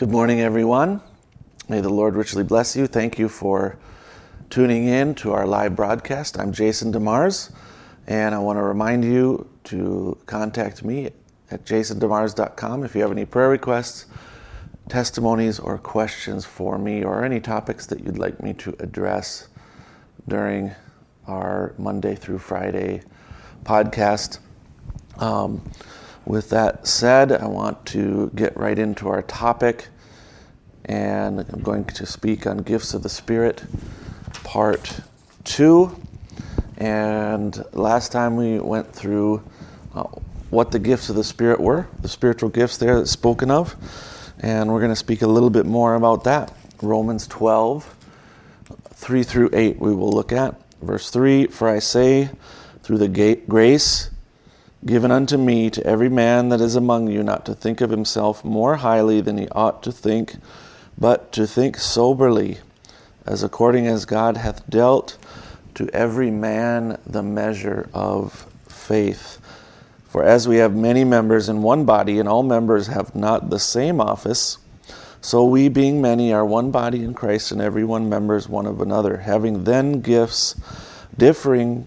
Good morning, everyone. May the Lord richly bless you. Thank you for tuning in to our live broadcast. I'm Jason DeMars, and I want to remind you to contact me at jasondemars.com if you have any prayer requests, testimonies, or questions for me, or any topics that you'd like me to address during our Monday through Friday podcast. Um, with that said, I want to get right into our topic, and I'm going to speak on gifts of the Spirit, part two. And last time we went through uh, what the gifts of the Spirit were, the spiritual gifts there that's spoken of, and we're going to speak a little bit more about that. Romans 12, 3 through 8, we will look at. Verse 3 For I say, through the grace given unto me to every man that is among you, not to think of himself more highly than he ought to think, but to think soberly, as according as God hath dealt to every man the measure of faith. For as we have many members in one body, and all members have not the same office, so we, being many, are one body in Christ, and every one members one of another, having then gifts differing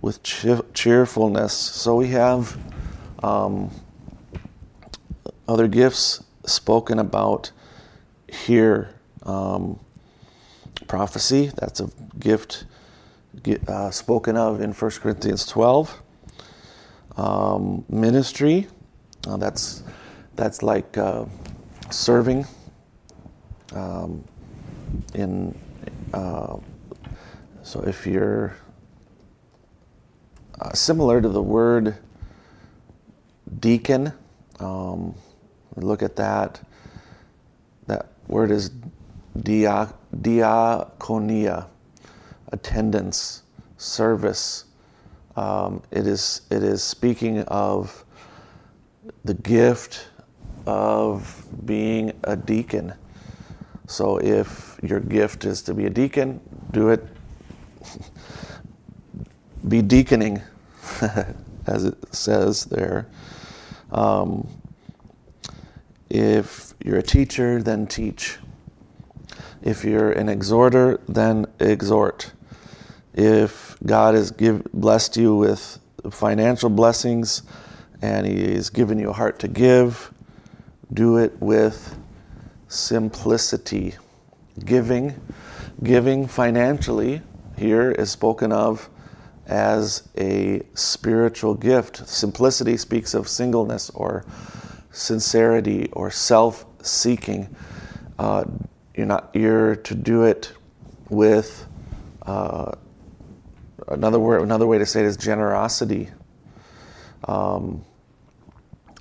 with cheerfulness. So we have um, other gifts spoken about here. Um, prophecy, that's a gift uh, spoken of in 1 Corinthians 12. Um, ministry, uh, that's, that's like uh, serving um, in. Uh, so if you're uh, similar to the word deacon. Um, look at that. That word is dia, diaconia, attendance, service. Um, it is it is speaking of the gift of being a deacon. So if your gift is to be a deacon, do it be deaconing, as it says there. Um, if you're a teacher, then teach. If you're an exhorter, then exhort. If God has give, blessed you with financial blessings and He has given you a heart to give, do it with simplicity. Giving, giving financially here is spoken of as a spiritual gift. Simplicity speaks of singleness or sincerity or self seeking. Uh, you're not you're to do it with uh, another word. Another way to say it is generosity. Um,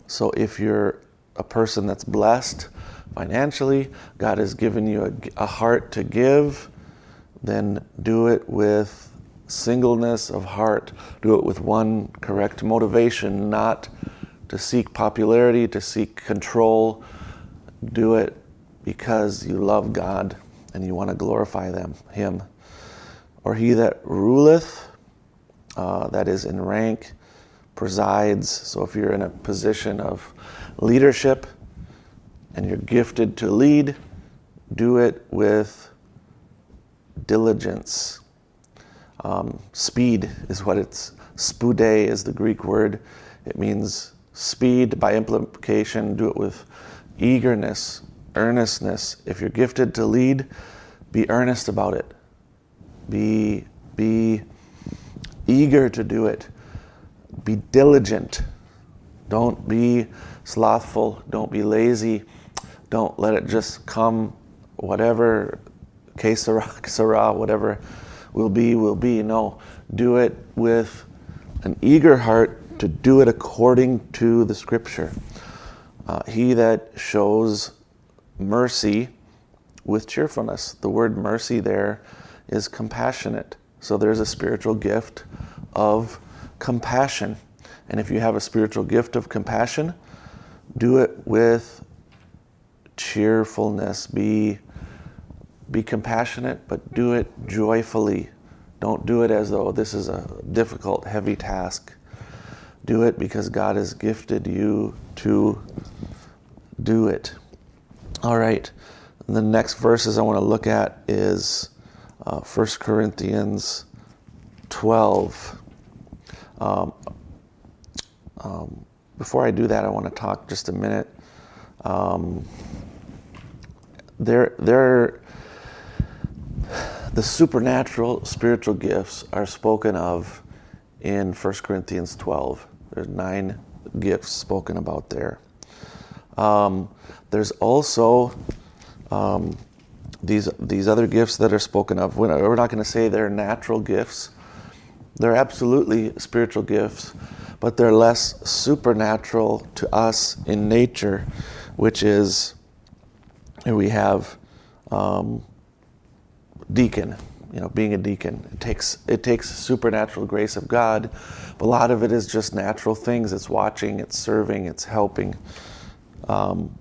so if you're a person that's blessed financially, God has given you a, a heart to give, then do it with singleness of heart. Do it with one correct motivation, not to seek popularity, to seek control. Do it because you love God and you want to glorify them, Him. Or he that ruleth, uh, that is in rank, presides. So if you're in a position of leadership and you're gifted to lead, do it with diligence um, speed is what it's, spude is the Greek word. It means speed by implication, do it with eagerness, earnestness. If you're gifted to lead, be earnest about it. Be, be eager to do it. Be diligent. Don't be slothful. Don't be lazy. Don't let it just come, whatever, que sera, whatever will be, will be. No, do it with an eager heart to do it according to the scripture. Uh, he that shows mercy with cheerfulness. The word mercy there is compassionate. So there's a spiritual gift of compassion. And if you have a spiritual gift of compassion, do it with cheerfulness. Be, be compassionate, but do it joyfully. Don't do it as though this is a difficult, heavy task. Do it because God has gifted you to do it. All right. The next verses I want to look at is uh, 1 Corinthians 12. Um, um, before I do that, I want to talk just a minute. Um, there, there, the supernatural spiritual gifts are spoken of in 1 Corinthians 12. There's nine gifts spoken about there. Um, there's also um, these these other gifts that are spoken of. We're not going to say they're natural gifts. They're absolutely spiritual gifts, but they're less supernatural to us in nature, which is we have um, deacon. You know, being a deacon it takes it takes supernatural grace of God. But a lot of it is just natural things. It's watching, it's serving, it's helping. Um,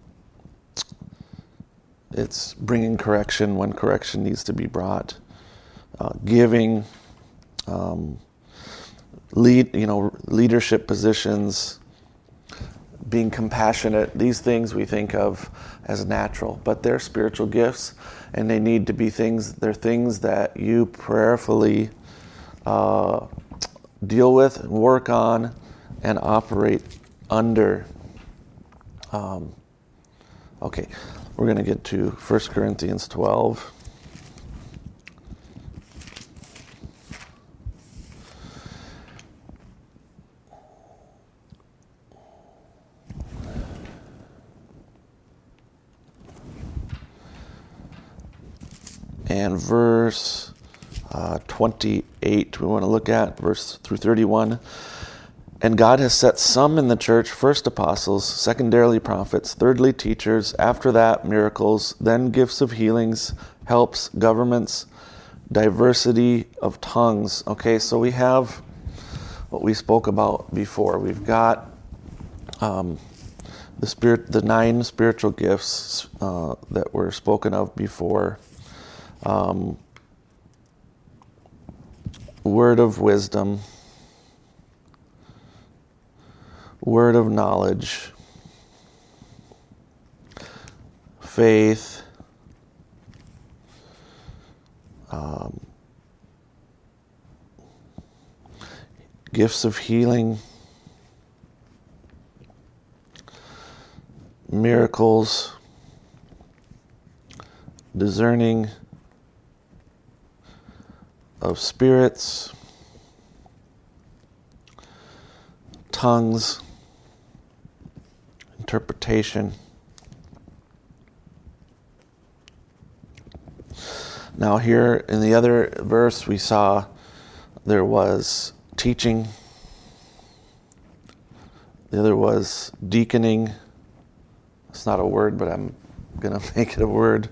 it's bringing correction when correction needs to be brought, uh, giving, um, lead, you know, leadership positions, being compassionate. These things we think of as natural, but they're spiritual gifts, and they need to be things. They're things that you prayerfully uh, deal with, work on, and operate under. Um, okay, we're going to get to 1 Corinthians 12. And verse uh, 28, we want to look at verse through 31. And God has set some in the church first apostles, secondarily prophets, thirdly teachers, after that miracles, then gifts of healings, helps, governments, diversity of tongues. Okay, so we have what we spoke about before. We've got um, the spirit, the nine spiritual gifts uh, that were spoken of before. Um, word of wisdom. Word of knowledge, faith, um, gifts of healing, miracles, discerning of spirits, tongues interpretation. Now, here in the other verse, we saw there was teaching, the other was deaconing. It's not a word, but I'm going to make it a word.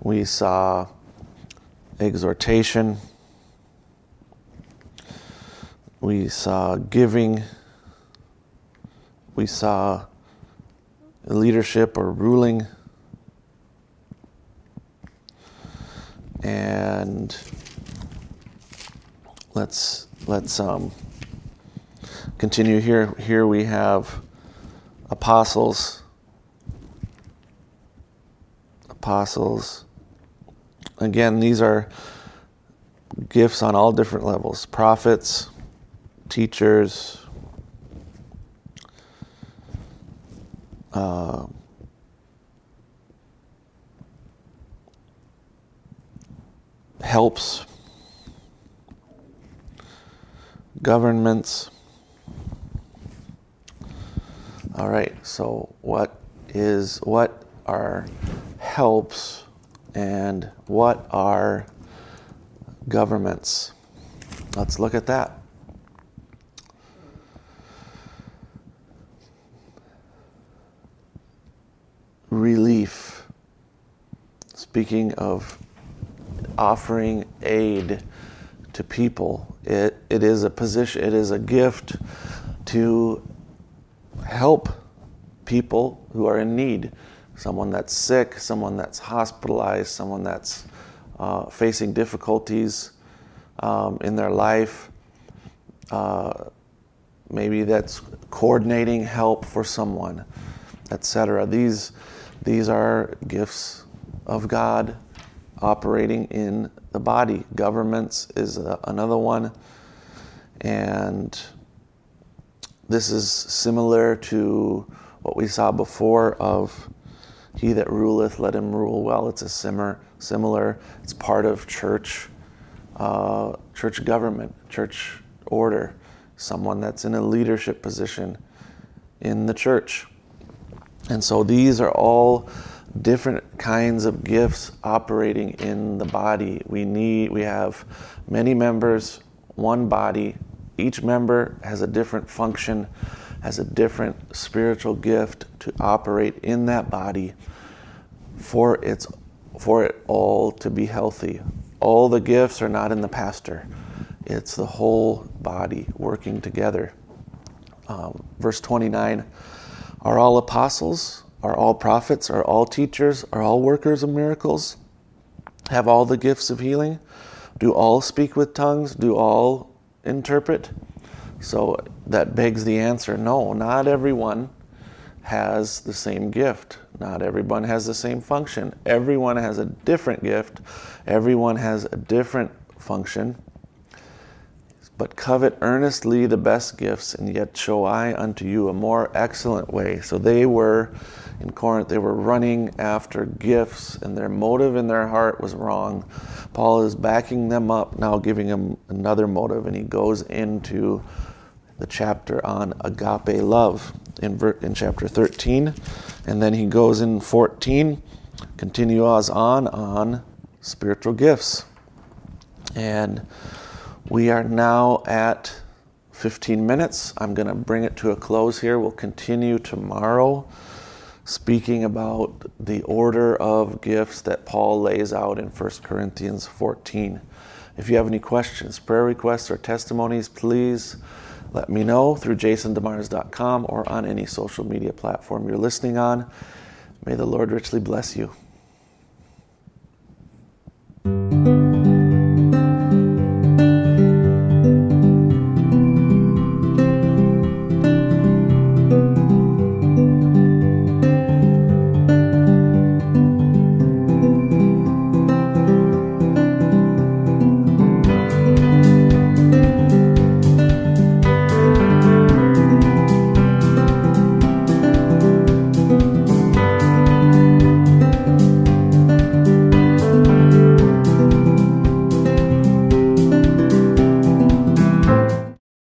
We saw exhortation, we saw giving, we saw leadership or ruling. And let's let's um, continue here. Here we have apostles, apostles. Again, these are gifts on all different levels: prophets, teachers, uh, helps governments. All right, so what is what are helps and what are governments? Let's look at that. Relief. speaking of offering aid to people. It, it is a position, it is a gift to help people who are in need. Someone that's sick, someone that's hospitalized, someone that's uh, facing difficulties um, in their life. Uh, maybe that's coordinating help for someone, etc. These, these are gifts of God operating in the body. Governments is a, another one. And this is similar to what we saw before of he that ruleth, let him rule well. It's a similar, similar. It's part of church, uh, church government, church order. Someone that's in a leadership position in the church. And so these are all different kinds of gifts operating in the body. We need we have many members, one body. Each member has a different function, has a different spiritual gift to operate in that body for its for it all to be healthy. All the gifts are not in the pastor. It's the whole body working together. Um, verse 29 Are all apostles? Are all prophets? Are all teachers? Are all workers of miracles? Have all the gifts of healing? Do all speak with tongues? Do all interpret? So that begs the answer no, not everyone has the same gift. Not everyone has the same function. Everyone has a different gift. Everyone has a different function. But covet earnestly the best gifts, and yet show I unto you a more excellent way. So they were in Corinth, they were running after gifts, and their motive in their heart was wrong. Paul is backing them up, now giving them another motive, and he goes into the chapter on agape love in, in chapter 13. And then he goes in 14, continues on on spiritual gifts. And we are now at 15 minutes. I'm going to bring it to a close here. We'll continue tomorrow speaking about the order of gifts that Paul lays out in 1 Corinthians 14. If you have any questions, prayer requests, or testimonies, please let me know through jasondemars.com or on any social media platform you're listening on. May the Lord richly bless you.